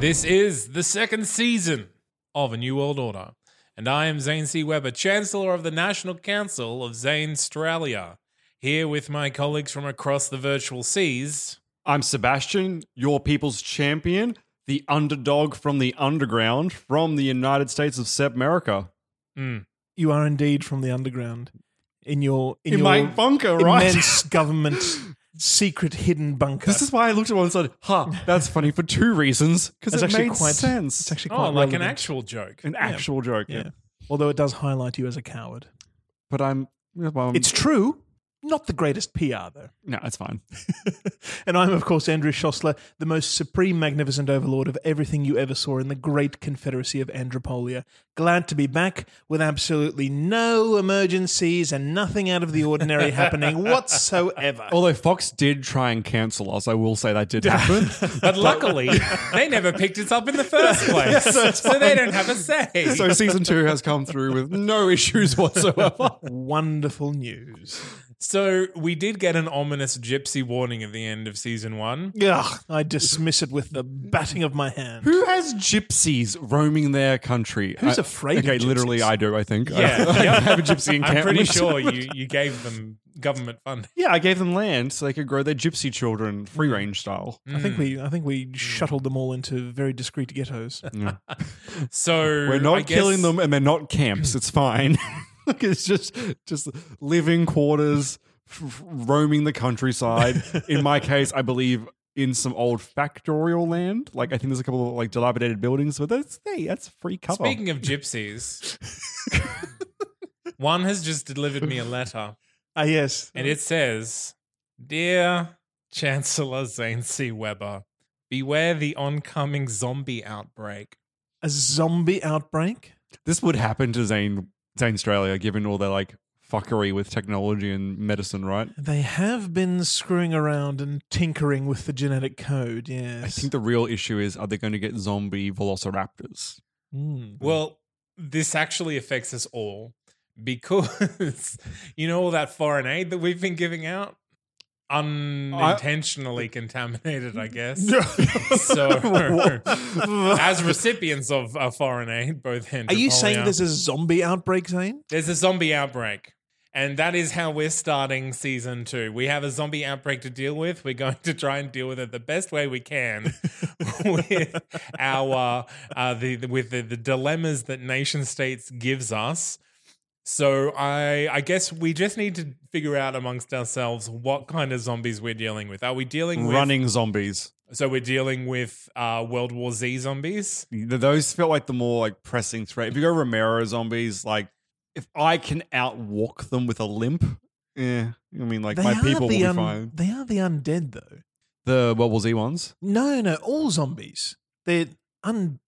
This is the second season of A New World Order, and I am Zane C. Weber, Chancellor of the National Council of Zanstralia, here with my colleagues from across the virtual seas. I'm Sebastian, your people's champion, the underdog from the underground, from the United States of Sebmerica. Hmm. You are indeed from the underground. In your in, In your my bunker, right? immense government secret hidden bunker. This is why I looked at one and said, huh, that's funny for two reasons. Because it actually made quite sense. It's actually Oh, quite like an actual joke. an actual joke. yeah. Yeah. Although it does highlight you as a coward. But I'm, well, I'm- It's true. Not the greatest PR though. no, that's fine. and I'm of course Andrew Szosler, the most supreme magnificent overlord of everything you ever saw in the great confederacy of Andropolia. Glad to be back with absolutely no emergencies and nothing out of the ordinary happening whatsoever. Although Fox did try and cancel us, I will say that did happen. But luckily, they never picked us up in the first place, so, they don't have a say. so season two has come through with no issues whatsoever. Wonderful news. So we did get an ominous gypsy warning at the end of season one. Ugh, I dismiss it with the batting of my hand. Who has gypsies roaming their country? Who's I- afraid of Okay, literally. I do. I think. Yeah, I yep. have a gypsy I'm encampment. pretty sure you, you gave them government funding. Yeah, I gave them land so they could grow their gypsy children free range style. I think we I think we mm. shuttled them all into very discreet ghettos. Yeah. So We're not I guess- killing them, and they're not camps. It's fine. It's just just living quarters, f- roaming the countryside. In my case, I believe in some old factorial land. Like I think there's a couple of like dilapidated buildings, but that's hey, that's free cover. Speaking of gypsies, one has just delivered me a letter, Ah yes. and it says, "Dear Chancellor Zane C. Weber, beware the oncoming zombie outbreak." A zombie outbreak? this would happen to Zane Zanstralia, given all their like fuckery with technology and medicine, right? They have been screwing around and tinkering with the genetic code, yes. I think the real issue is are they going to get zombie velociraptors? Mm. Well, this actually affects us all because you know all that foreign aid that we've been giving out unintentionally contaminated, I guess. so, as recipients of uh, foreign aid, both Are you saying there's a zombie outbreak, Zane? there's a zombie outbreak. And that is how we're starting season two. We have a zombie outbreak to deal with. We're going to try and deal with it the best way we can with our uh, the, the with the, the dilemmas that nation states gives us. So I I guess we just need to figure out amongst ourselves what kind of zombies we're dealing with. Are we dealing with Running zombies. So we're dealing with uh, World War Z zombies. Those felt like the more like pressing threat. If you go Romero zombies, like if I can outwalk them with a limp, yeah, I mean like They my people will the be un- fine. They are the undead, though. The World War Z ones. No, no, all zombies. They're undead.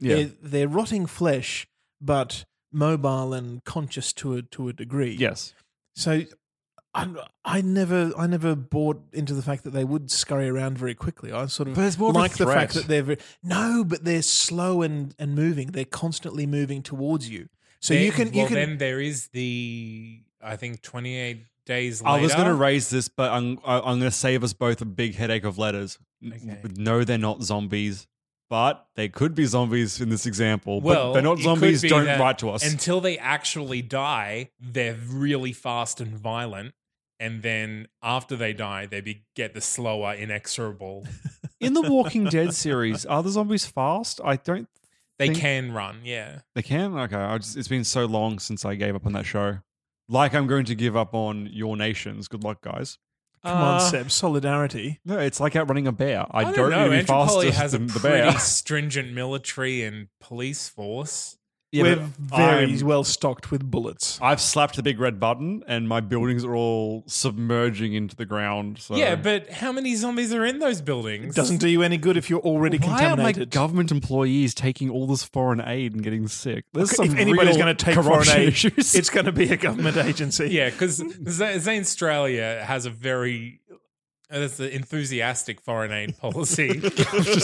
Yeah. They're, they're rotting flesh, but mobile and conscious to a to a degree. Yes. So I, I never I never bought into the fact that they would scurry around very quickly. I sort of But it's of like the fact that they're very, no, but they're slow and and moving. They're constantly moving towards you. So you can you well, can then there is the I think 28 days later. I was going to raise this, but I'm I- I'm going to save us both a big headache of letters. Okay. No, they're not zombies, but they could be zombies in this example. Well, but they're not zombies. Don't write to us. until they actually die. They're really fast and violent, and then after they die, they be, get the slower, inexorable. in the Walking Dead series, are the zombies fast? I don't They think- can run, yeah. They can. Okay, I just, it's been so long since I gave up on that show. Like I'm going to give up on Your Nations. Good luck, guys. Come on, Uh, Seb. Solidarity. No, it's like outrunning a bear. I, I, don't, don't know. need to be Anthropoli faster has a than the pretty bear. stringent military and police force. Yeah, We're but very I'm- well stocked with bullets. I've slapped the big red button, and my buildings are all submerging into the ground. So Yeah, but how many zombies are in those buildings? Doesn't do you any good if you're already why are my contaminated. government employees taking all this foreign aid and getting sick? There's Okay, some if anybody's going to take foreign corruption aid, issues. it's going to be a government agency. Yeah, because Zanstralia has a very that's the enthusiastic foreign aid policy.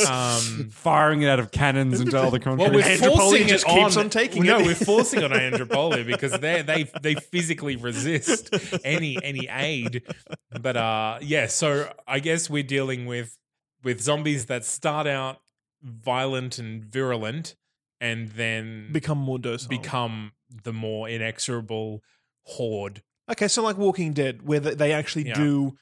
um, firing it out of cannons into other countries. well, we're forcing just it keeps on, on taking no, it. we're forcing on Andropoli because they they they physically resist any any aid. But uh, yeah, so I guess we're dealing with with zombies that start out violent and virulent, and then Become more docile. become the more inexorable horde. okay, so like Walking Dead, where they actually Yeah. do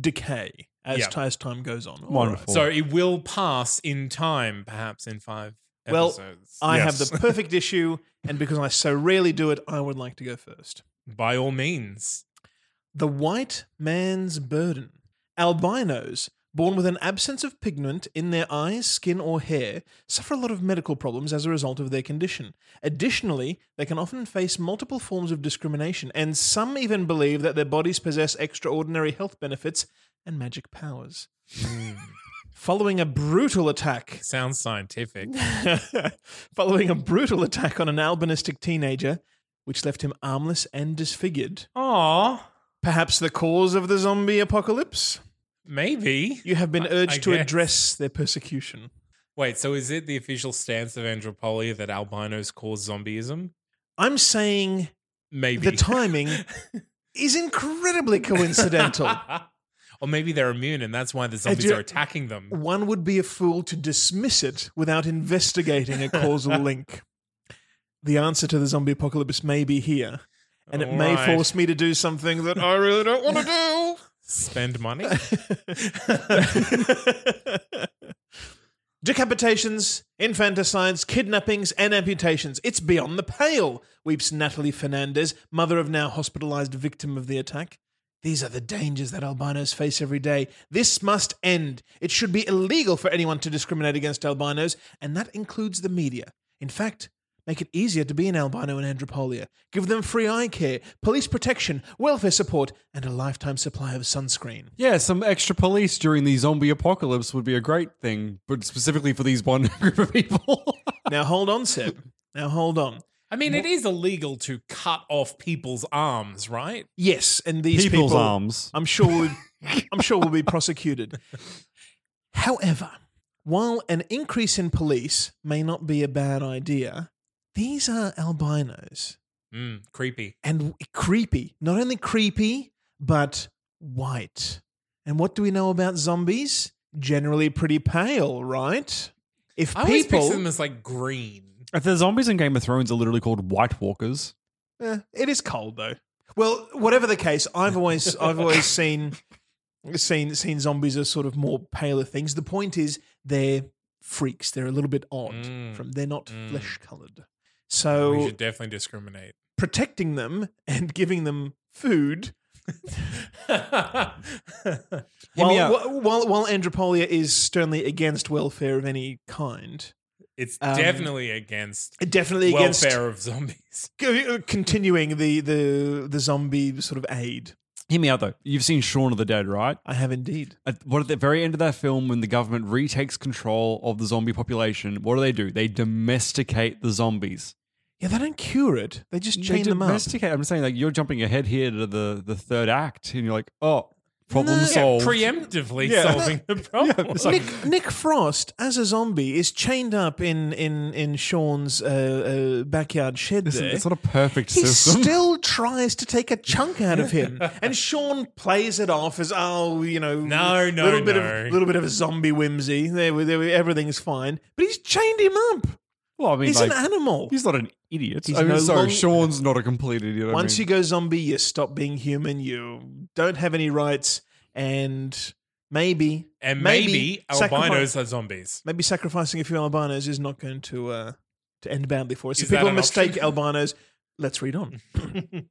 decay as, Yeah. ti- as time goes on. All Wonderful. So it will pass in time, perhaps in five Well, episodes. I Yes. have the perfect issue, and because I so rarely do it, I would like to go first. By all means. The white man's burden. Albinos, born with an absence of pigment in their eyes, skin, or hair, suffer a lot of medical problems as a result of their condition. Additionally, they can often face multiple forms of discrimination, and some even believe that their bodies possess extraordinary health benefits and magic powers. Hmm. Following a brutal attack Sounds scientific. Following a brutal attack on an albinistic teenager, which left him armless and disfigured. Aw, Perhaps the cause of the zombie apocalypse? Maybe. You have been urged I to guess. address their persecution. Wait, so is it the official stance of Andropolia that albinos cause zombieism? I'm saying Maybe. the timing is incredibly coincidental. or maybe they're immune and that's why the zombies are attacking them. One would be a fool to dismiss it without investigating a causal link. The answer to the zombie apocalypse may be here, and it may Right. force me to do something that I really don't want to do. Spend money? Decapitations, infanticides, kidnappings, and amputations. It's beyond the pale, weeps Natalie Fernandez, mother of now hospitalized victim of the attack. These are the dangers that albinos face every day. This must end. It should be illegal for anyone to discriminate against albinos, and that includes the media. In fact, make it easier to be an albino in Andropolia. Give them free eye care, police protection, welfare support, and a lifetime supply of sunscreen. yeah, some extra police during the zombie apocalypse would be a great thing, but specifically for these one group of people. Now hold on, Seb. Now hold on. I mean, it is illegal to cut off people's arms, right? Yes, and these People's people, arms. I'm sure, will, I'm sure will be prosecuted. However, while an increase in police may not be a bad idea, these are albinos Mm, creepy. and creepy. Not only creepy, but white. And what do we know about zombies? Generally pretty pale, right? If I always people, picture them as like green. If the zombies in Game of Thrones are literally called White Walkers. Eh, it is cold though. Well, whatever the case, I've always I've always seen seen seen zombies as sort of more paler things. The point is they're freaks. They're a little bit odd. Mm. From they're not Mm. flesh colored. We So should definitely discriminate. protecting them and giving them food. While, while, while while Andropolia is sternly against welfare of any kind, it's Um, definitely against definitely against welfare of zombies. continuing the the the zombie sort of aid. Hear me out though. You've seen Shaun of the Dead, right? I have indeed. At, what at the very end of that film, when the government retakes control of the zombie population, what do they do? They domesticate the zombies. Yeah, they don't cure it. They just chain they them up. domesticate. I'm just saying like you're jumping ahead here to the the third act, and you're like, oh, problem No. Yeah, solved. preemptively Yeah. solving the problem. it's like- Nick, Nick Frost as a zombie is chained up in in in Shaun's uh, uh, backyard shed Listen, there. it's not a perfect he system. still tries to take a chunk out of him, and Sean plays it off as oh, you know, No, no, little bit no. of little bit of a zombie whimsy. There, there, everything's fine, but he's chained him up. Well, I mean, He's like, an animal. he's not an idiot. He's I mean, no sorry, long- Shaun's not a complete idiot. I Once mean. you go zombie, you stop being human. You don't have any rights, and maybe and maybe maybe, sacrifice- albinos are zombies. maybe sacrificing a few albinos is not going to uh, to end badly for us. Is if people mistake option? albinos, let's read on.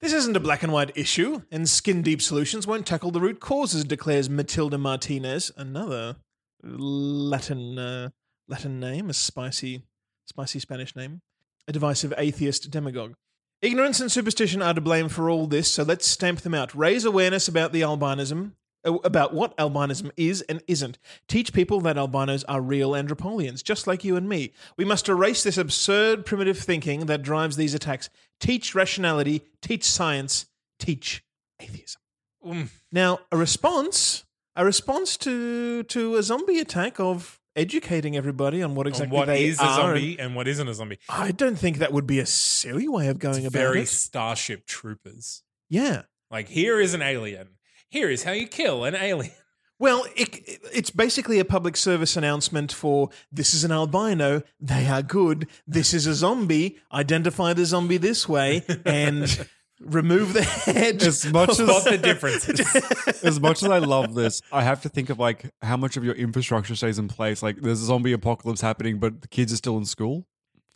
This isn't a black and white issue, and skin deep solutions won't tackle the root causes, declares Matilda Martinez, another Latin uh, Latin name, a spicy, spicy Spanish name, a divisive atheist demagogue. Ignorance and superstition are to blame for all this, so let's stamp them out. Raise awareness about the albinism, uh, about what albinism is and isn't. Teach people that albinos are real andropolians, just like you and me. We must erase this absurd primitive thinking that drives these attacks. Teach rationality, teach science, teach atheism. Mm. Now, a response, a response to to a zombie attack of educating everybody on what On exactly what they is a are. zombie and what isn't a zombie. I don't think that would be a silly way of going It's about very it. Starship Troopers. Yeah. Like here is an alien. Here is how you kill an alien. Well, it, it's basically a public service announcement for this is an albino, they are good. This is a zombie, identify the zombie this way, and remove the head. As much as the differences. as much as I love this, I have to think of like how much of your infrastructure stays in place. Like there's a zombie apocalypse happening, but the kids are still in school.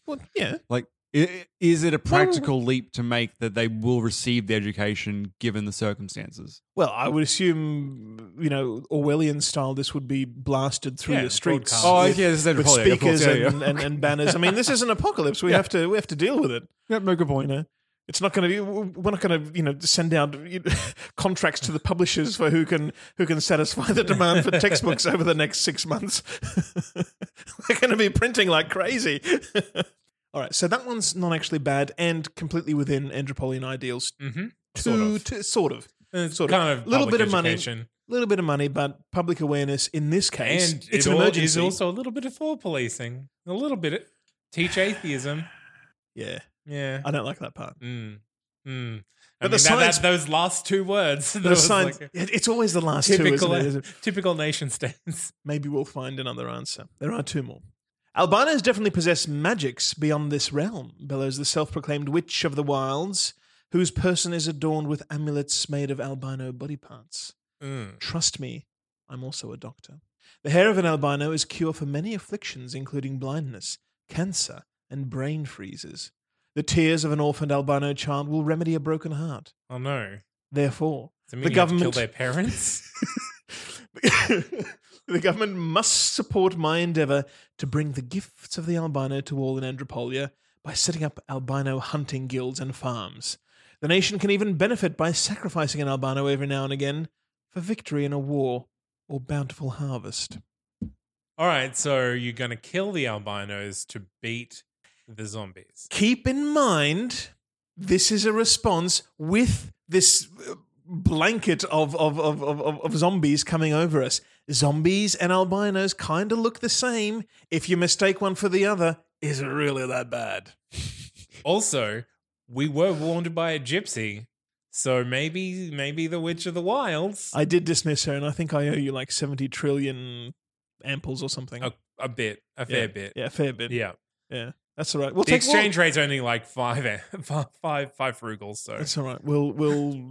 Well, yeah. Like, i- is it a practical leap to make that they will receive the education given the circumstances? Well, I would assume, you know, Orwellian style, this would be blasted through Yeah, the streets. broadcast. Oh, yeah, this is with Anthropology, of course, speakers yeah, yeah. and, and, and banners. I mean, this is an apocalypse. We Yeah. have to we have to deal with it. Yep, no good You point. know, it's not going to be. We're not going to, you know, send out contracts to the publishers for who can who can satisfy the demand for textbooks over the next six months. we're going to be printing like crazy. All right, so that one's not actually bad and completely within Andropolian ideals. Mm-hmm. To, Sort of. to sort of, It's Sort of. kind of Little public bit of money. education. little bit of money, but public awareness in this case, and it's it an emergency. is also a little bit of floor policing. A little bit. Of, teach atheism. yeah, Yeah. I don't like that part. Mm. Mm. But the that, science- those last two words. that The was science, like it- it's always the last two, typical, isn't it? typical nation states. Maybe we'll find another answer. There are two more. Albinos definitely possess magics beyond this realm, bellows the self proclaimed witch of the wilds, whose person is adorned with amulets made of albino body parts. Mm. Trust me, I'm also a doctor. The hair of an albino is cure for many afflictions, including blindness, cancer, and brain freezes. The tears of an orphaned albino child will remedy a broken heart. Oh no! Therefore, Does it mean the you have to government kill their parents? the government must support my endeavor to bring the gifts of the albino to all in Andropolia by setting up albino hunting guilds and farms. The nation can even benefit by sacrificing an albino every now and again for victory in a war or bountiful harvest. All right, so you're going to kill the albinos to beat the zombies. Keep in mind, this is a response with this uh, blanket of, of, of, of, of- zombies coming over us. Zombies and albinos kind of look the same. If you mistake one for the other, is it really that bad? Also, we were warned by a gypsy, so maybe maybe the Witch of the Wilds I did dismiss her, and I think I owe you like 70 trillion amples or something. a, a bit, a yeah. fair bit. Yeah, fair bit. Yeah. Yeah. That's all right. We'll The take exchange rate's only like five, five, five, five frugals. So That's all right. We'll we'll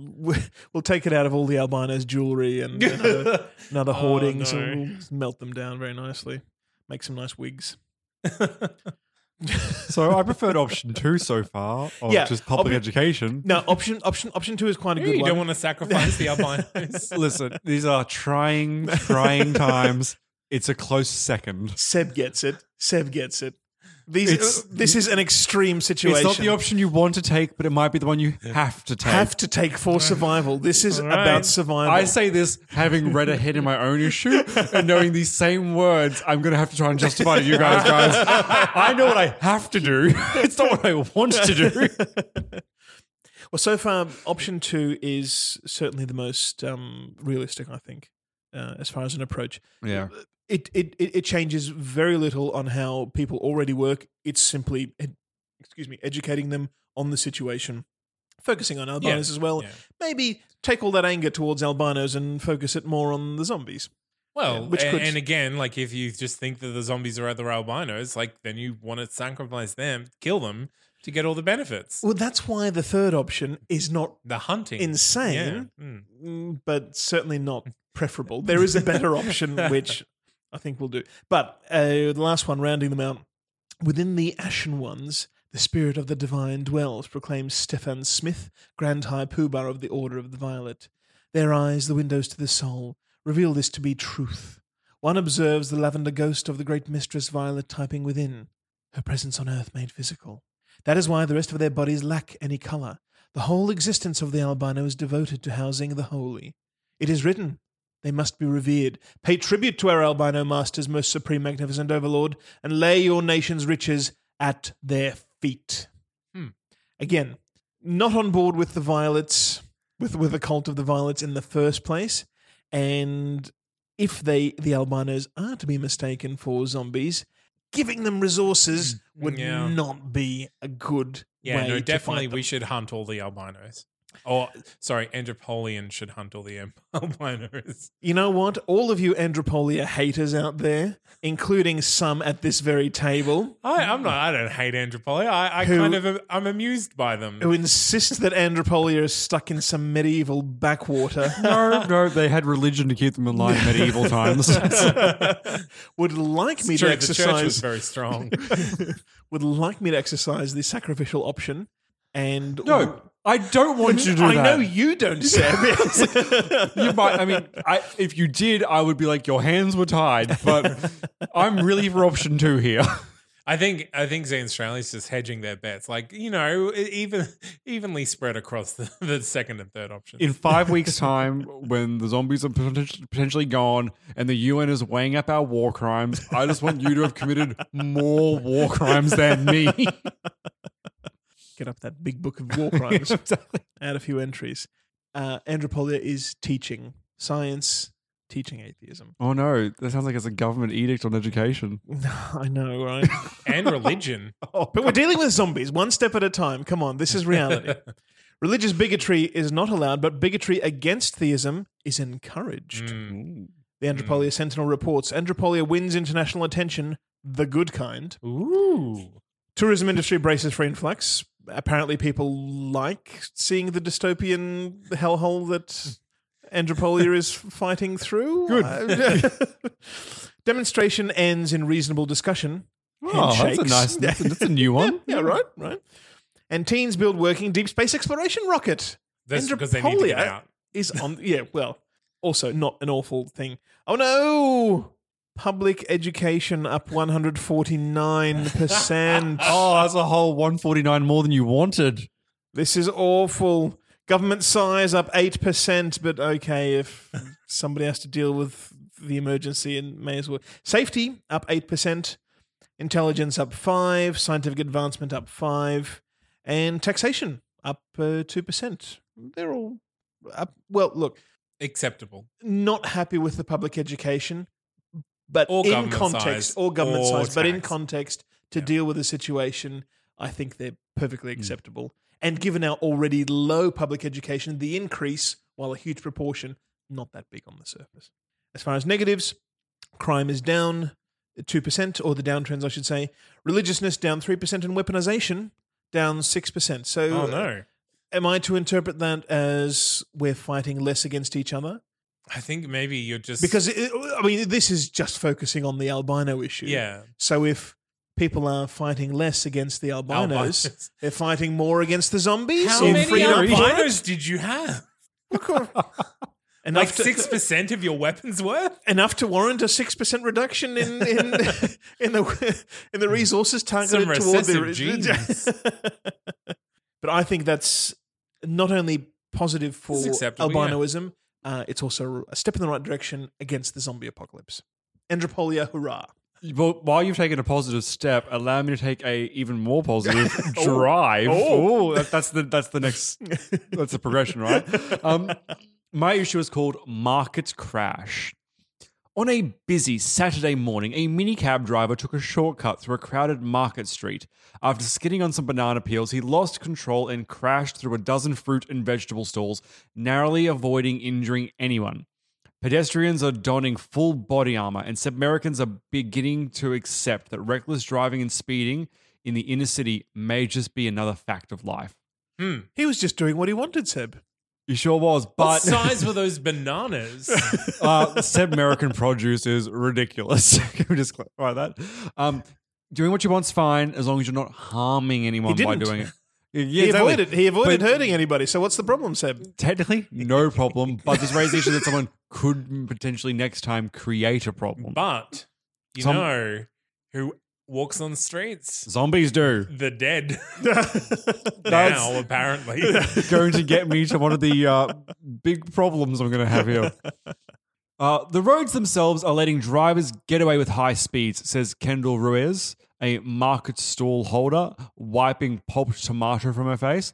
we'll take it out of all the albinos' jewelry and, and other, and other Oh, hoardings, no. and we'll melt them down very nicely. Make some nice wigs. So I preferred option two so far of Yeah, just public obvi- education. No, option option option two is quite a good you one. don't want to sacrifice the albinos. Listen, these are trying, trying times. It's a close second. Seb gets it. Seb gets it. These It's- uh, this is an extreme situation. It's not the option you want to take, but it might be the one you have to take. have to take for survival. This is Right. about survival. I say this having read ahead in my own issue and knowing these same words, I'm going to have to try and justify to you guys, guys. I know what I have to do. It's not what I want to do. well, so far, option two is certainly the most um, realistic. I think, uh, as far as an approach. Yeah. It, it it changes very little on how people already work. It's simply, excuse me, educating them on the situation, focusing on albinos as well. yeah. Maybe take all that anger towards albinos and focus it more on the zombies. Well, which and, could- and again, like if you just think that the zombies are other albinos, like then you want to sacrifice them, kill them to get all the benefits. Well, that's why the third option is not The hunting, insane, Yeah. Mm. mm, but certainly not preferable. There is a better option, which I think we'll do. But uh, the last one, rounding them out, Within the Ashen Ones, the spirit of the divine dwells, proclaims Stefan Smith, Grand High Poobah of the Order of the Violet. Their eyes, the windows to the soul, reveal this to be truth. One observes the lavender ghost of the great mistress Violet typing within, her presence on earth made physical. That is why the rest of their bodies lack any color. The whole existence of the albino is devoted to housing the holy. It is written, they must be revered. Pay tribute to our albino masters, most supreme, magnificent overlord, and lay your nation's riches at their feet. Hmm. Again, not on board with the violets, with with the cult of the violets in the first place, and if they the albinos are to be mistaken for zombies, giving them resources would Yeah. not be a good Yeah, way no, to definitely we should hunt all the albinos. Or, sorry, Andropolian should hunt all the am- albinos. You know what? All of you Andropolia haters out there, including some at this very table, I, I'm not. I don't hate Andropolia. I, I Who- kind of. I'm amused by them. who insist that Andropolia is stuck in some medieval backwater, No, no, they had religion to keep them in line in medieval times. would like me It's true, to the church was exercise very strong. would like me to exercise the sacrificial option. And no, I don't want you to do I that. know you don't, Sam. You might. I mean, I, if you did, I would be like, your hands were tied. But I'm really for option two here. I think. I think Zanstralia's just hedging their bets, like you know, even evenly spread across the, the second and third options. In five weeks' time, when the zombies are potentially gone and the UN is weighing up our war crimes, I just want you to have committed more war crimes than me. Get up that big book of war crimes. exactly. add a few entries. Uh, Andropolia is teaching science, teaching atheism. Oh no, that sounds like it's a government edict on education. I know, right? and religion. but we're dealing with zombies one step at a time. Come on, this is reality. Religious bigotry is not allowed, but bigotry against theism is encouraged. Mm. The Andropolia Sentinel reports Andropolia wins international attention, the good kind. Ooh. Tourism industry braces for influx. Apparently, people like seeing the dystopian hellhole that Andropolia is fighting through. Good. Uh, demonstration ends in reasonable discussion. Oh, that's a nice. That's a, that's a new one. Yeah, right, right. And teens build working deep space exploration rocket. That's because they need to get out. Is on. Yeah, well, also not an awful thing. Oh no! Public education up 149%. Oh, that's a whole 149 more than you wanted. This is awful. Government size up 8%, but okay, if somebody has to deal with the emergency and may as well. Safety up 8%, intelligence up 5, scientific advancement up 5, and taxation up uh, 2%. They're all up. Well, look, Acceptable. not happy with the public education, but Or in context, size, or government or size, but in context to Yeah. deal with the situation, I think they're perfectly mm. acceptable. And given our already low public education, the increase, while a huge proportion, not that big on the surface. As far as negatives, crime is down 2%, or the downtrends, I should say. Religiousness down 3%, and weaponization down 6%. So, Oh no. Uh, am I to interpret that as we're fighting less against each other? I think maybe you're just because it, I mean this is just focusing on the albino issue. yeah. So if people are fighting less against the albinos, Albinos. they're fighting more against the zombies. How in many theory. albinos did you have? Enough Like six percent of your weapons worth? enough to warrant a six percent reduction in in in the in the resources targeted Some toward the recessive but I think that's not only positive for albinoism, yeah. Uh, it's also a step in the right direction against the zombie apocalypse. Andropolia, hurrah! Well, while you've taken a positive step, allow me to take a even more positive Oh. drive. Oh. That, that's the that's the next that's the progression, right? Um, my issue is called Market Crash. On a busy Saturday morning, a minicab driver took a shortcut through a crowded market street. After skidding on some banana peels, he lost control and crashed through a dozen fruit and vegetable stalls, narrowly avoiding injuring anyone. Pedestrians are donning full body armor, and Americans are beginning to accept that reckless driving and speeding in the inner city may just be another fact of life. Hmm. He was just doing what he wanted, Seb. He sure was, What but size were those bananas? uh, said American produce is ridiculous. Can we just clarify that? Um, doing what you want's fine as long as you're not harming anyone by didn't. doing it. Yeah, he exactly. avoided he avoided But- hurting anybody. So what's the problem, Seb? Technically, no problem, but this raises the issue that someone could potentially next time create a problem. But you Some- know who walks on the streets? Zombies do. The dead. Now, apparently. going to get me to one of the uh, big problems I'm going to have here. Uh, the roads themselves are letting drivers get away with high speeds, says Kendall Ruiz, a market stall holder, wiping pulped tomato from her face.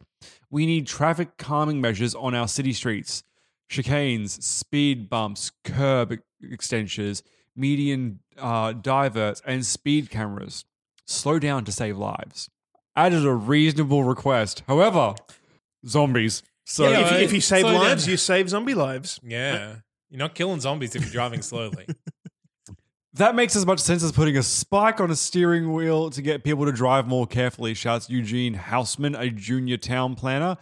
We need traffic calming measures on our city streets. Chicanes, speed bumps, curb extensions, median uh, diverts, and speed cameras. Slow down to save lives. Added a reasonable request. However, zombies. So Yeah, if, you, if you save slow down. lives, you save zombie lives. yeah. You're not killing zombies if you're driving slowly. that makes as much sense as putting a spike on a steering wheel to get people to drive more carefully, shouts Eugene Houseman, a junior town planner,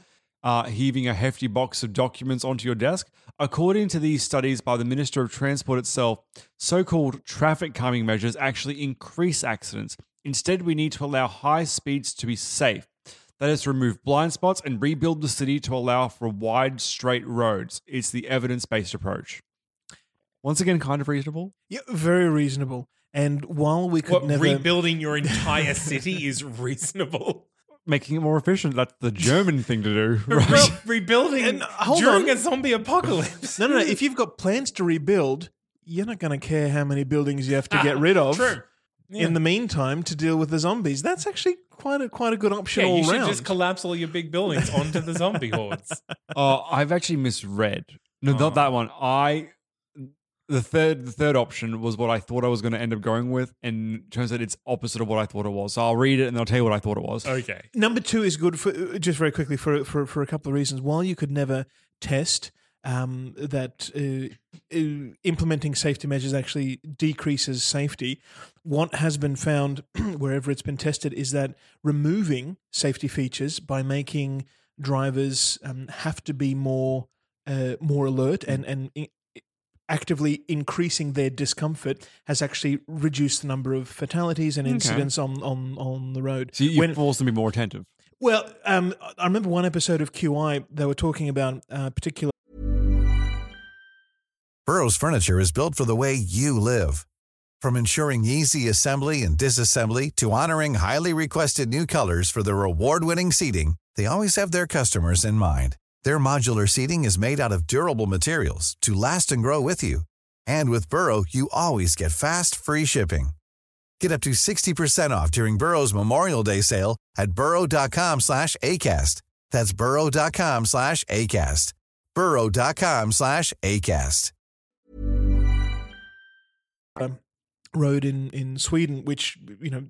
uh, heaving a hefty box of documents onto your desk. According to these studies by the Minister of Transport itself, so called traffic calming measures actually increase accidents. Instead, we need to allow high speeds to be safe. That is to remove blind spots and rebuild the city to allow for wide, straight roads. It's the evidence based approach. Once again, kind of reasonable. Yeah, very reasonable. And while we could what, never rebuilding your entire city is reasonable. Making it more efficient. That's the German thing to do. Right? Re- rebuilding And, hold during on. a zombie apocalypse. No, no, no. If you've got plans to rebuild, you're not going to care how many buildings you have to ah, get rid of. True. Yeah. In the meantime, to deal with the zombies, that's actually quite a quite a good option yeah, all you should round. just collapse all your big buildings onto the zombie hordes. Oh, I've actually misread. No, Oh. not that one. I the third the third option was what I thought I was going to end up going with, and turns out it's opposite of what I thought it was. So I'll read it and I'll tell you what I thought it was. Okay. Number two is good for just very quickly for for for a couple of reasons. While you could never test um, that uh, uh, implementing safety measures actually decreases safety, what has been found wherever it's been tested is that removing safety features by making drivers um, have to be more uh, more alert and and. I- actively increasing their discomfort has actually reduced the number of fatalities and Okay. incidents on, on, on the road. So you When- forced them to be more attentive. well, um, I remember one episode of QI. They were talking about a particular Burrow's furniture is built for the way you live. From ensuring easy assembly and disassembly to honoring highly requested new colors for their award-winning seating, they always have their customers in mind. Their modular seating is made out of durable materials to last and grow with you. And with Burrow, you always get fast, free shipping. Get up to 60% off during Burrow's Memorial Day sale at burrow.com slash ACAST. That's burrow.com slash ACAST. burrow.com slash ACAST. Um, road in, in Sweden, which you know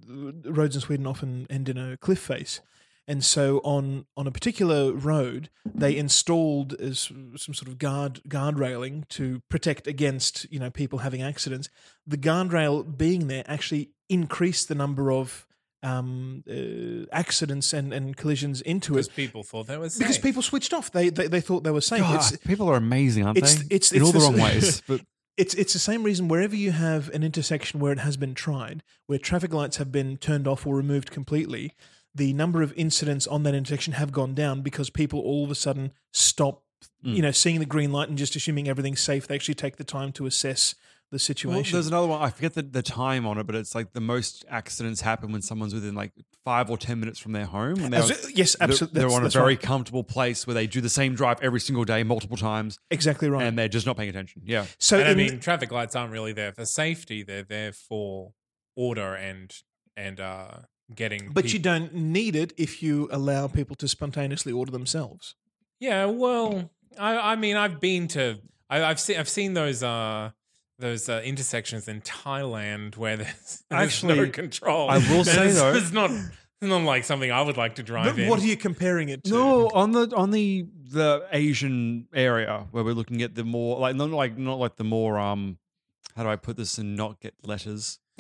roads in Sweden often end in a cliff face, and so on on a particular road they installed as some sort of guard guard railing to protect against you know people having accidents. The guardrail being there actually increased the number of um, uh, accidents and, and collisions into Because it Because people thought that was because people switched off. They they, they thought they were safe. God, It's- people are amazing, aren't it's- they? it's- in it's all the this- wrong ways. But it's it's the same reason wherever you have an intersection where it has been tried, where traffic lights have been turned off or removed completely, the number of incidents on that intersection have gone down because people all of a sudden stop, Mm. you know, seeing the green light and just assuming everything's safe. They actually take the time to assess the Well, situation. there's another one. I forget the, the time on it, but it's like the most accidents happen when someone's within like five or ten minutes from their home. And they're, yes, they're- absolutely. They're, on a very right. comfortable place where they do the same drive every single day, multiple times, exactly right. and they're just not paying attention. Yeah. so and I mean, traffic lights aren't really there for safety; they're there for order and and uh, getting. but you don't need it if you allow people to spontaneously order themselves. Yeah, well, I, I mean, I've been to, I, I've seen, I've seen those, uh, those uh, intersections in Thailand where there's, there's Actually, no control. I will say, It's- though- it's not, it's not like something I would like to drive But in. what are you comparing it to? No, on the on the the Asian area where we're looking at the more like not like not like the more um how do I put this and not get letters?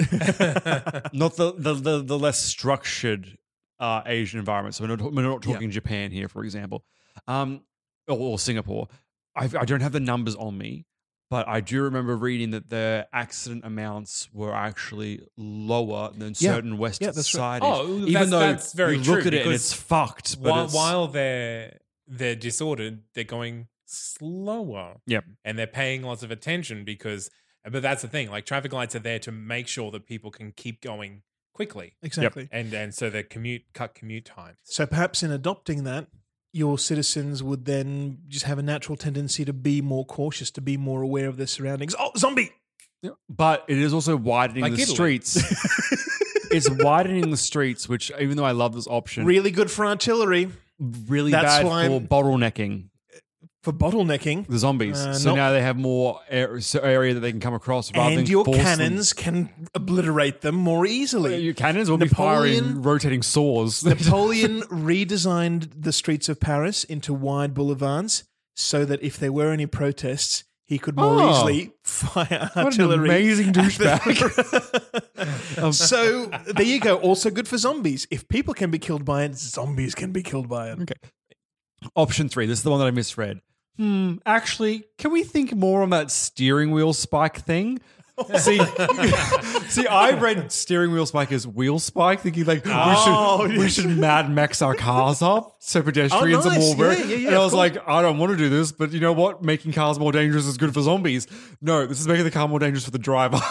not the the the, the less structured uh, Asian environment. So we're not we're not talking Japan here, for example, um, or, or Singapore. I, I don't have the numbers on me, But I do remember reading that the accident amounts were actually lower than Yeah. certain Western Yeah, that's right. societies. Oh, even that's- though that's very you look true, at it and it's fucked. But while, it's- while they're they're disordered, they're going slower. Yep. and they're paying lots of attention because. But that's the thing. Like traffic lights are there to make sure that people can keep going quickly, Exactly. and and so the commute cut commute time. So perhaps in adopting that, your citizens would then just have a natural tendency to be more cautious, to be more aware of their surroundings. Oh, zombie! but it is also widening Like the Italy. streets. it's widening the streets, which even though I love this option, Really good for artillery, really That's bad why for I'm- bottlenecking for bottlenecking. the zombies. Uh, so now they have more air, area that they can come across rather And your force them- cannons can obliterate them more easily. Your cannons will be Napoleon- firing rotating saws. Napoleon redesigned the streets of Paris into wide boulevards so that if there were any protests, he could more Oh. easily fire What an artillery. amazing the- douchebag. so there you go. Also good for zombies. If people can be killed by it, zombies can be killed by it. Okay. Option three. This is the one that I misread. Hmm. Actually, can we think more on that steering wheel spike thing? see, see, I read steering wheel spike as wheel spike, thinking like Oh, we should we should Mad Max our cars up so pedestrians Oh, are more. Yeah, yeah, yeah, and I of was course. like, I don't want to do this, but you know what? Making cars more dangerous is good for zombies. No, this is making the car more dangerous for the driver.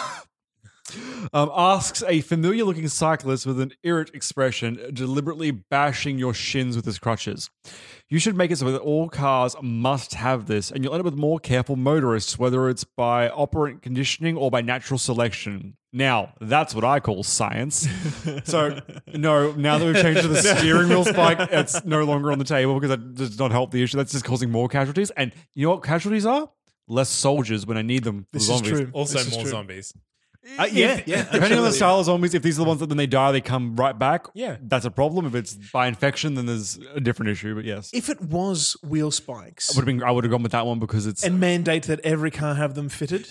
um, asks a familiar looking cyclist with an irrit expression, deliberately bashing your shins with his crutches. You should make it so that all cars must have this, and you'll end up with more careful motorists, whether it's by operant conditioning or by natural selection. Now, that's what I call science. so, no, now that we've changed to the steering wheel spike, it's no longer on the table because that does not help the issue. That's just causing more casualties. And you know what casualties are? Less soldiers when I need them. for This is true. Also, This more true. zombies. Uh, yeah, yeah. Depending on the style of zombies, if these are the ones that then they die, they come right back. Yeah. That's a problem. If it's by infection, then there's a different issue. But yes. If it was wheel spikes would have been I would have gone with that one because it's and mandate that every car have them fitted,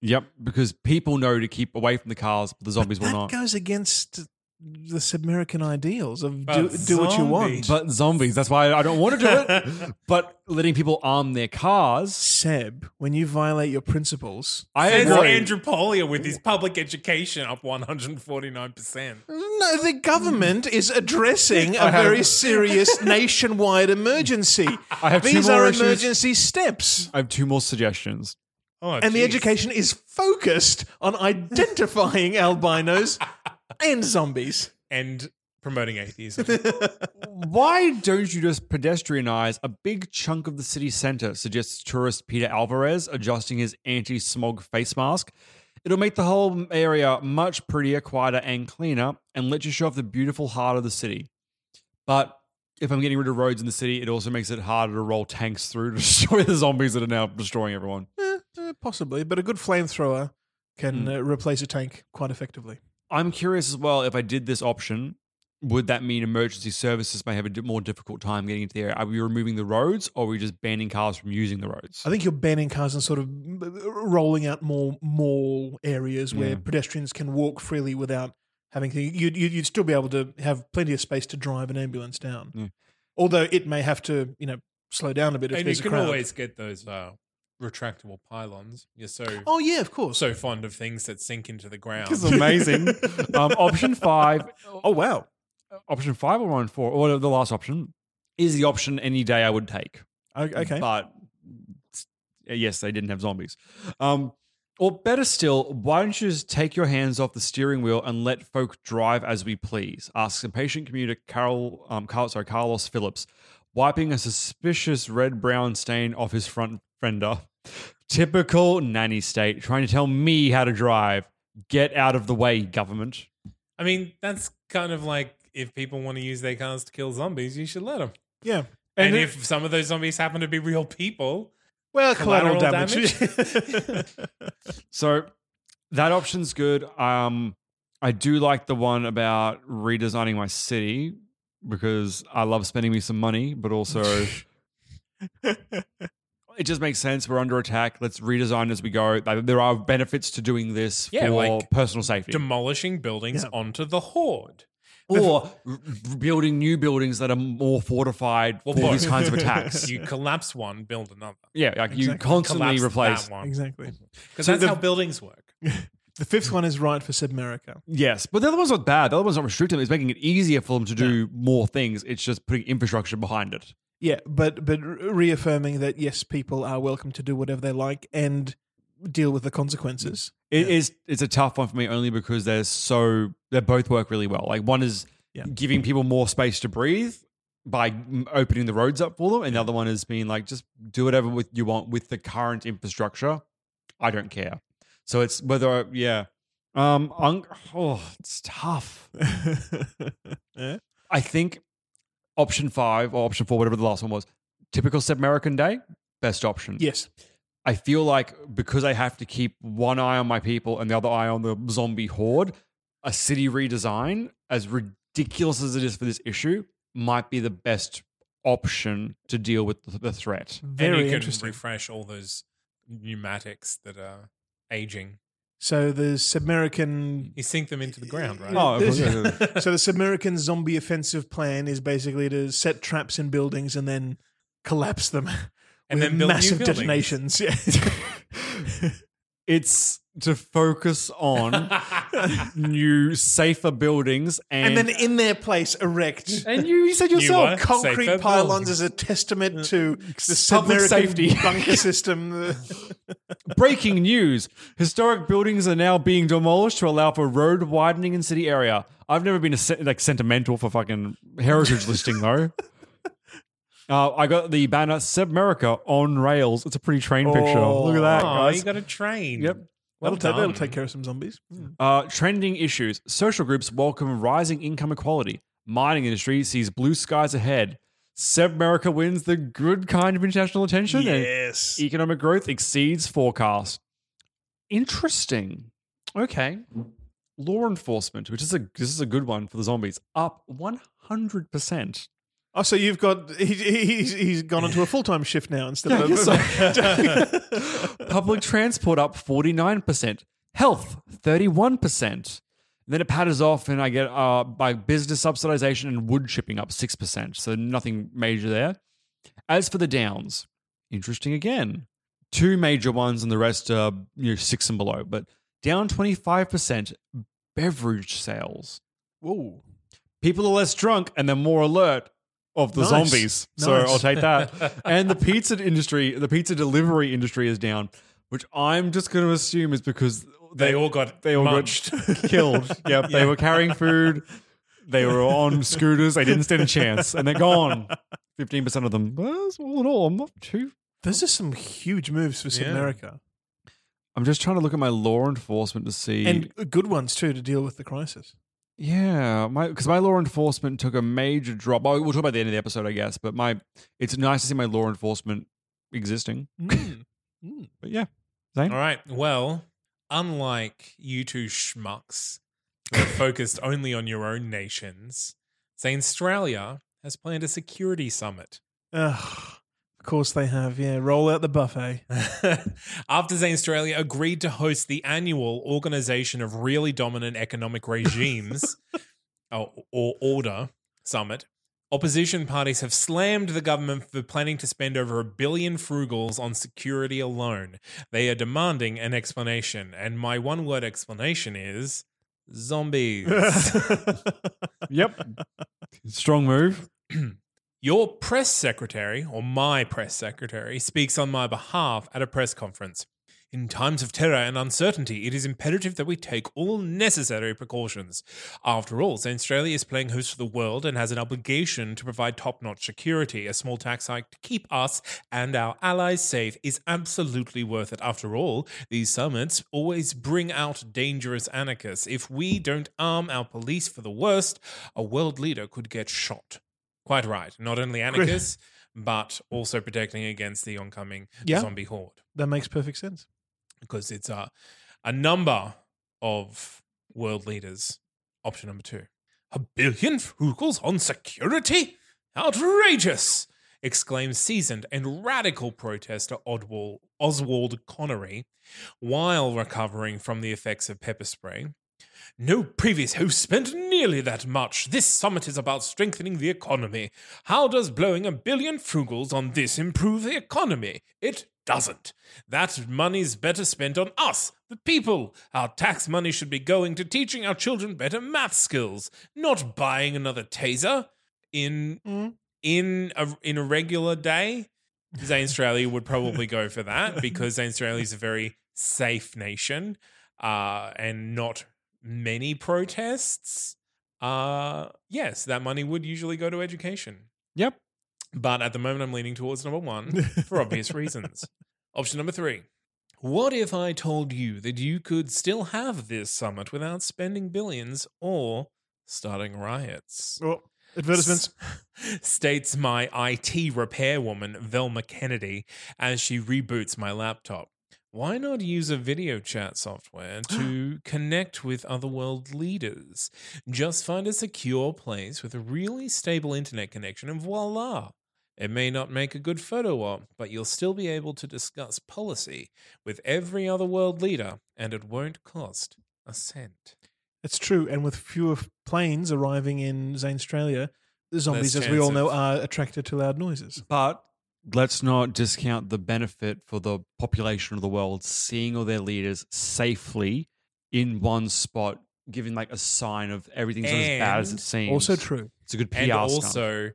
yep because people know to keep away from the cars, but the zombies will that not. goes against the Sebmerican ideals of do, do what you want. But zombies, that's why I don't want to do it. but letting people arm their cars, Seb, when you violate your principles, I Says agree. Andrew Polia with his public education up 149%. No, the government is addressing a have- very serious nationwide emergency. I have two These more are issues. emergency steps. I have two more suggestions. Oh, And the education is focused on identifying albinos and zombies. And promoting atheism. Why don't you just pedestrianize a big chunk of the city center? Suggests tourist Peter Alvarez, adjusting his anti smog face mask. It'll make the whole area much prettier, quieter, and cleaner, and let you show off the beautiful heart of the city. But if I'm getting rid of roads in the city, it also makes it harder to roll tanks through to destroy the zombies that are now destroying everyone. Eh, eh, possibly, but a good flamethrower can Hmm. uh, replace a tank quite effectively. I'm curious as well if I did this option, would that mean emergency services may have a more difficult time getting into the area? Are we removing the roads or are we just banning cars from using the roads? I think you're banning cars and sort of rolling out more mall areas where Yeah. pedestrians can walk freely without having to. You'd, you'd still be able to have plenty of space to drive an ambulance down. Yeah. Although it may have to, you know, slow down a bit if and you can crowd. always get those uh, retractable pylons. You're so Oh yeah, of course. so fond of things that sink into the ground. It's amazing. um, option five. oh wow. Option five or on four, or the last option is the option any day I would take. Okay. But yes, they didn't have zombies. Um, or better still, why don't you just take your hands off the steering wheel and let folk drive as we please? Asks impatient commuter Carol, um, Carl, sorry, Carlos Phillips, wiping a suspicious red brown stain off his front fender. Typical nanny state, trying to tell me how to drive. Get out of the way, government. I mean, that's kind of like if people want to use their cars to kill zombies, you should let them. Yeah. And, And if some of those zombies happen to be real people, Well, collateral, Collateral damage. So that option's good. Um, I do like the one about redesigning my city because I love spending me some money, but also it just makes sense. We're under attack. Let's redesign as we go. Like, There are benefits to doing this Yeah, for like personal safety. demolishing buildings Yeah. onto the horde. or r- r- building new buildings that are more fortified Well, for both. these kinds of attacks. You collapse one, build another. yeah, like you Exactly. constantly Collapse replace. that one. Exactly. Because So that's the- how buildings work. The fifth one is right for Sebmerica. Yes, but the other one's not bad. The other one's not restrictive. It's making it easier for them to do more things. It's just putting infrastructure behind it. Yeah, but but reaffirming that yes, people are welcome to do whatever they like and deal with the consequences. It is. It's a tough one for me only because they're so they both work really well. Like one is Yeah. giving people more space to breathe by opening the roads up for them, and the other one is being like just do whatever with you want with the current infrastructure. I don't care. So it's whether yeah, um, un- oh, it's tough. Yeah. I think option five or option four, whatever the last one was, typical South American day, best option. Yes. I feel like because I have to keep one eye on my people and the other eye on the zombie horde, a city redesign, as ridiculous as it is for this issue, might be the best option to deal with the, the threat. Very and you can interesting. refresh all those pneumatics that are aging. So the Sebmerican You sink them into the ground, right? Oh, of course, This- yeah, yeah, so the Sebmerican zombie offensive plan is basically to set traps in buildings and then collapse them. And with then build new massive buildings. detonations. Yeah. It's to focus on new, safer buildings and, and then in their place erect and you, you said Newer, yourself, concrete safer pylons buildings. as a testament to the Public safety. bunker system. Breaking news. Historic buildings are now being demolished to allow for road widening in city area. I've never been a se- like sentimental for fucking heritage listing though. Uh, I got the banner Sebmerica on rails. It's a pretty train picture. Look at that, Oh, guys. you got a train. Yep. Well that'll, take, that'll take care of some zombies. Uh, trending issues. Social groups welcome rising income equality. Mining industry sees blue skies ahead. Sebmerica wins the good kind of international attention. Yes. economic growth exceeds forecast. Interesting. Okay. Law enforcement, which is a this is a good one for the zombies, up one hundred percent. Oh, so you've got he, he's he's gone into a full time shift now instead Yeah, of yes, Public transport up forty nine percent. Health thirty one percent. Then it patters off, and I get uh by business subsidization and wood chipping up six percent. So nothing major there. As for the downs, interesting again. Two major ones, and the rest are you know six and below. But down twenty five percent. Beverage sales. Whoa. People are less drunk and they're more alert of the Nice. zombies. So I'll take that. and the pizza industry, the pizza delivery industry is down, which I'm just going to assume is because They all got they all munched. got killed. Yep, they were carrying food. They were on scooters. They didn't stand a chance, and they're gone. Fifteen percent of them. Well, that's all in all, I'm not too. Those are some huge moves for Yeah. Sebmerica. I'm just trying to look at my law enforcement to see. And good ones too to deal with the crisis. Yeah, my because my law enforcement took a major drop. Oh, we'll talk about the end of the episode, I guess. But my, it's nice to see my law enforcement existing. Mm. Mm. But yeah, Zane. All right. Well, unlike you two schmucks who are focused only on your own nations, Zanstralia has planned a security summit. Ugh. Of course they have. Yeah, roll out the buffet. After Zanstralia agreed to host the annual Organization of Really Dominant Economic Regimes or, or Order Summit, opposition parties have slammed the government for planning to spend over a billion frugals on security alone. They are demanding an explanation, and my one word explanation is zombies. Yep. Strong move. Your press secretary, or my press secretary, speaks on my behalf at a press conference. In times of terror and uncertainty, it is imperative that we take all necessary precautions. After all, Zanstralia is playing host to the world and has an obligation to provide top notch security. A small tax hike to keep us and our allies safe is absolutely worth it. After all, these summits always bring out dangerous anarchists. If we don't arm our police for the worst, a world leader could get shot. Quite right. Not only anarchists, but also protecting against the oncoming Yeah. zombie horde. that makes perfect sense. Because it's a, a number of world leaders. Option number two. A billion frugals on security? Outrageous! exclaims seasoned and radical protester Oswald Connery while recovering from the effects of pepper spray. No previous host spent nearly that much. This summit is about strengthening the economy. How does blowing a billion frugals on this improve the economy? It doesn't. That money's better spent on us, the people. Our tax money should be going to teaching our children better math skills, not buying another taser. In in a in a regular day, Zanstralia would probably go for that because Zanstralia is a very safe nation uh, and not many protests. Uh, yes, that money would usually go to education. Yep. But at the moment, I'm leaning towards number one for obvious reasons. Option number three. What if I told you that you could still have this summit without spending billions or starting riots? Oh, advertisements. States my IT repairwoman, Velma Kennedy, as she reboots my laptop. Why not use a video chat software to connect with other world leaders? Just find a secure place with a really stable internet connection and voila. It may not make a good photo op, but you'll still be able to discuss policy with every other world leader, and it won't cost a cent. It's true, and with fewer planes arriving in Zanstralia, the zombies, Less as we all know, of- are attracted to loud noises. But let's not discount the benefit for the population of the world seeing all their leaders safely in one spot, giving like a sign of everything's not as bad as it seems. Also true. It's a good PR and stunt. also,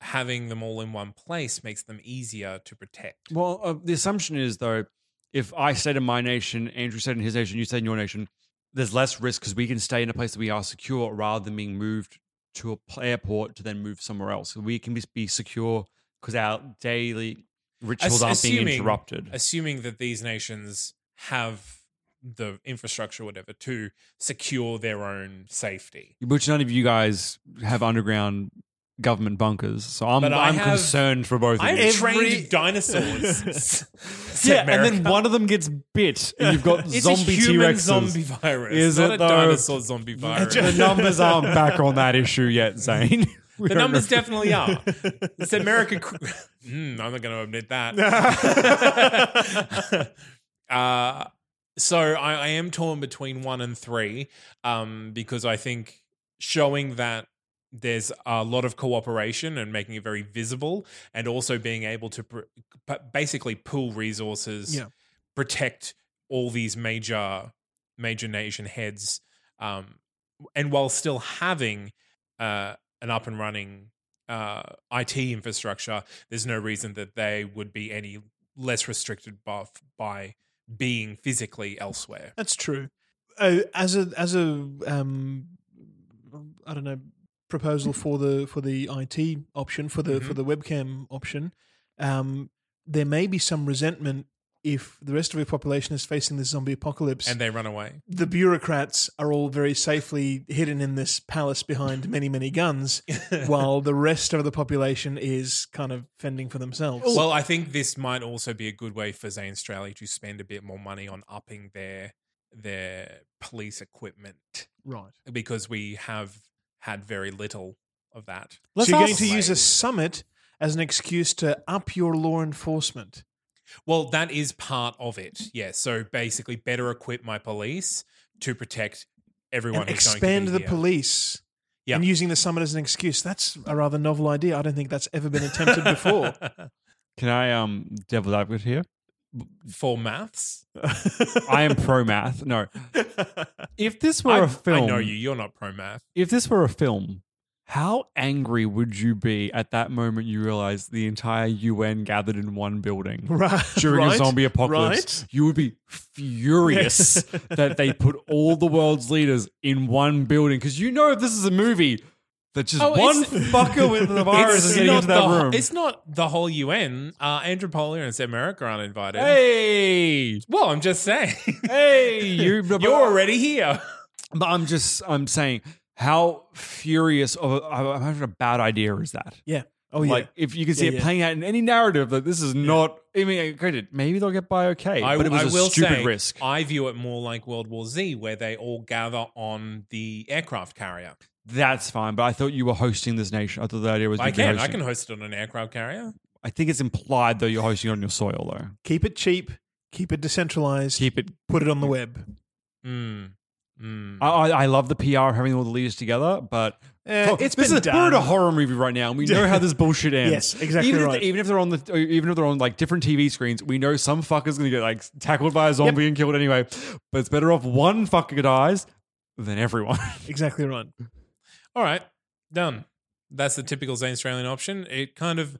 having them all in one place makes them easier to protect. Well, uh, the assumption is though, if I stayed in my nation, Andrew stayed in his nation, you stayed in your nation, there's less risk because we can stay in a place that we are secure rather than being moved to a airport to then move somewhere else. We can be, be secure because our daily rituals Ass- aren't being assuming- interrupted. Assuming that these nations have the infrastructure, whatever, to secure their own safety. Which none of you guys have underground government bunkers, so I'm But I I'm have- concerned for both of I've you. Every- trained dinosaurs. yeah, and then one of them gets bit, and you've got it's zombie a human T-Rexes. zombie virus, Is not it a though? dinosaur zombie virus. the numbers aren't back on that issue yet, Zane. The numbers definitely are. It's American. cr- Mm, I'm not going to admit that. uh, so I, I am torn between one and three um, because I think showing that there's a lot of cooperation and making it very visible, and also being able to pr- basically pool resources, Yeah. protect all these major major nation heads, um, and while still having uh, an up and running uh, IT infrastructure, there's no reason that they would be any less restricted by, by being physically elsewhere. That's true. Uh, as a as a um, I don't know proposal for the for the IT option for the for the webcam option, um, there may be some resentment if the rest of the population is facing this zombie apocalypse. And they run away. the bureaucrats are all very safely hidden in this palace behind many many guns, while the rest of the population is kind of fending for themselves. Well, I think this might also be a good way for Zanstralia to spend a bit more money on upping their their police equipment right. because we have had very little of that. Let's so you're going ask- to use a summit as an excuse to up your law enforcement. Well, that is part of it. Yes. So basically, better equip my police to protect everyone. and who's going to expand be the here. police. Yeah. And using the summit as an excuse. That's a rather novel idea. I don't think that's ever been attempted before. Can I um devil's advocate here? For maths, I am pro math. No, if this were I, a film, I know you. You're not pro math. If this were a film, how angry would you be at that moment you realize the entire UN gathered in one building? right. During a zombie apocalypse, Right. you would be furious that they put all the world's leaders in one building because you know if this is a movie that just Oh, one fucker with the virus is getting into that the, room. It's not the whole UN. Uh, Andropolia and Sebmerica are uninvited. hey, Well, I'm just saying. hey, you, You're already here. But I'm just, I'm saying, how furious of a, how much of a bad idea is that? Yeah. Oh, yeah. Like if you can see Yeah, it yeah. playing out in any narrative that this is not. I mean, granted, maybe they'll get by okay, I, but it was I a will stupid say, risk. I view it more like World War Z, where they all gather on the aircraft carrier. That's fine, but I thought you were hosting this nation. I thought the idea was I can. I can host it on an aircraft carrier. I think it's implied though you're hosting it on your soil though. keep it cheap, keep it decentralized, Keep it. put it on the web. Mm. Mm. I, I I love the PR of having all the leaders together, but Eh, it's this been is, We're at a horror movie right now, and we know how this bullshit ends. Yes, exactly even right. If, even if they're on the, even if they're on like different TV screens, we know some fucker's gonna get like tackled by a zombie and killed anyway. But it's better off one fucker dies than everyone. Exactly right. All right, done. That's the typical Zanstralian option. It kind of,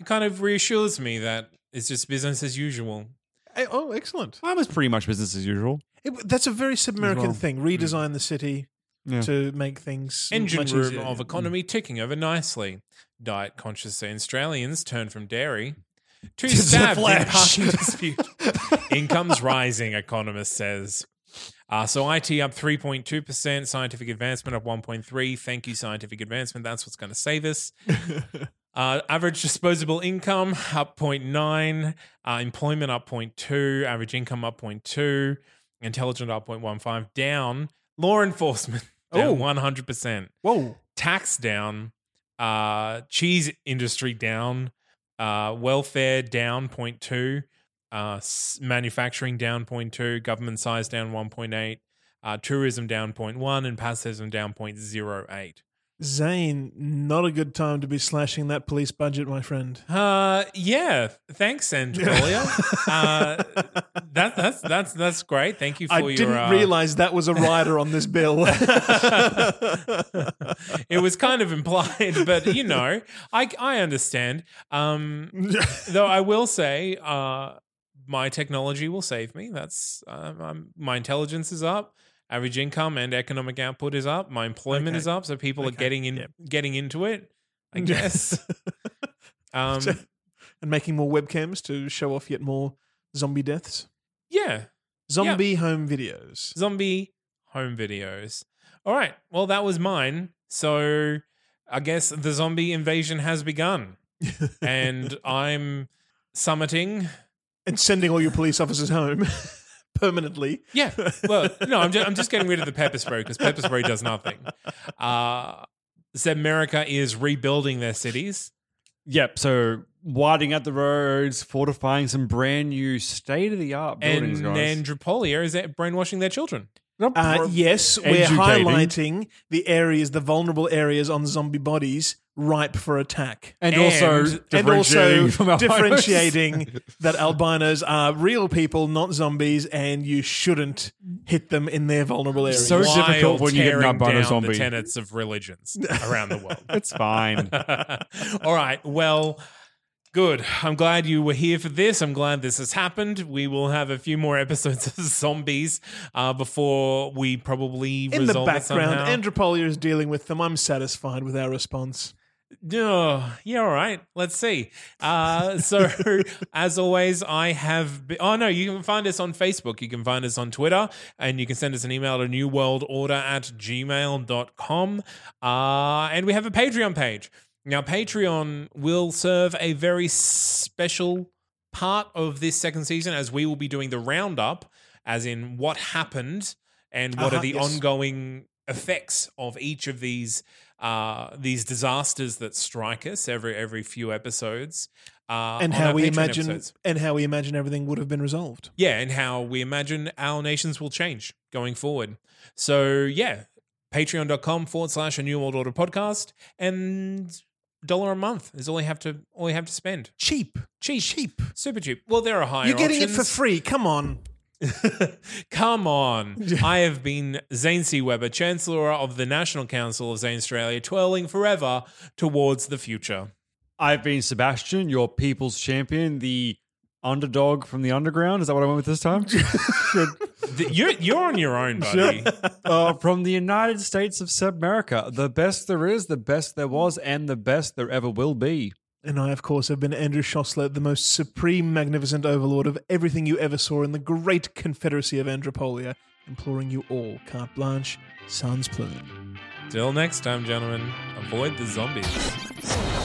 it kind of reassures me that it's just business as usual. Oh, excellent. Mine was pretty much business as usual. It, that's a very Sebmerican well. thing. Redesign the city Yeah. to make things Engine much room easier. of economy ticking over nicely. Diet conscious Zanstralians turn from dairy to To the stabbed in parking dispute. Income's rising, economist says. Uh, so IT up 3.2%, scientific advancement up 1.3. Thank you, scientific advancement. That's what's going to save us. Uh, average disposable income up 0.9, uh, employment up 0.2, average income up 0.2, intelligent up 0.15, down, law enforcement down Oh. 100%, Whoa. tax down, uh, cheese industry down, uh, welfare down 0.2, uh, manufacturing down 0.2, government size down 1.8, uh, tourism down 0.1, and pacifism down 0.08. Zane, not a good time to be slashing that police budget, my friend. Uh, yeah. Thanks, Angelia. uh, that, that's that's that's great. Thank you for I your. didn't uh, realize that was a rider on this bill. it was kind of implied, but you know, I I understand. Um, though I will say, uh, my technology will save me. That's I'm, my intelligence is up. Average income and economic output is up. My employment Okay. is up, so people are getting in, Yep. getting into it. I guess. um, and making more webcams to show off yet more zombie deaths. yeah, Zombie home videos. zombie home videos. All right. Well, that was mine. So I guess the zombie invasion has begun. and I'm summiting. and sending all your police officers home permanently. Yeah. Well, no, I'm just, I'm just getting rid of the pepper spray because pepper spray does nothing. Uh, Sebmerica is rebuilding their cities. Yep. So widening out the roads, fortifying some brand new state of the art buildings, and guys. Andropolia is brainwashing their children. Uh, yes, we're Educating. highlighting the areas, the vulnerable areas on zombie bodies ripe for attack. and, and- also And also differentiating that albinos are real people, not zombies, and you shouldn't hit them in their vulnerable areas. So while difficult when you get an albino zombie. The tenets of religions around the world. It's fine. All right. Well, good. I'm glad you were here for this. I'm glad this has happened. We will have a few more episodes of zombies uh, before we probably in the background. Andropolia is dealing with them. I'm satisfied with our response. Oh, yeah, all right. Let's see. Uh, so, as always, I have. Be- oh, no, you can find us on Facebook. You can find us on Twitter. And you can send us an email to newworldorder at gmail.com. Uh, and we have a Patreon page. Now, Patreon will serve a very special part of this second season as we will be doing the roundup, as in what happened and what are Uh-huh, the yes. ongoing effects of each of these uh, these disasters that strike us every every few episodes, uh, and how we Patreon imagine episodes. and how we imagine everything would have been resolved. yeah, and how we imagine our nations will change going forward. So yeah, patreon.com forward slash a new world order podcast and dollar a month is all you have to all you have to spend. Cheap, Cheap, cheap. super cheap. Well, there are higher. You're getting it for free. Come on. Come on. I have been Zane C. Weber, Chancellor of the National Council of Zanstralia, twirling forever towards the future. I've been Sebastian, your people's champion, the underdog from the underground. Is that what I went with this time? Th- You're, you're on your own, buddy. uh, from the United States of Sebmerica, the best there is, the best there was, and the best there ever will be. And I, of course, have been Andrew Szosler, the most supreme, magnificent overlord of everything you ever saw in the great confederacy of Andropolia, imploring you all, carte blanche, sans plume. Till next time, gentlemen, avoid the zombies.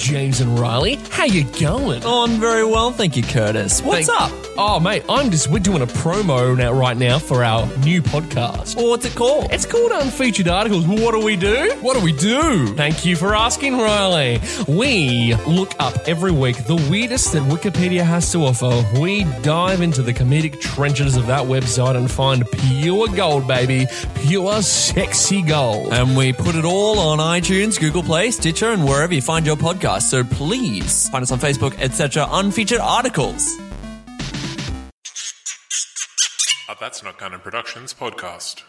James and Riley. How you going? Oh, I'm very well, thank you, Curtis. What's Thank- up? Oh, mate, I'm just we're doing a promo now right now for our new podcast. Well, what's it called? It's called Unfeatured Articles. What do we do? What do we do? Thank you for asking, Riley. We look up every week the weirdest that Wikipedia has to offer. We dive into the comedic trenches of that website and find pure gold, baby. Pure sexy gold. And we put it all on iTunes, Google Play, Stitcher, and wherever you find your podcast. So please find us on Facebook, etc. Unfeatured articles. A That's Not Canon Productions podcast.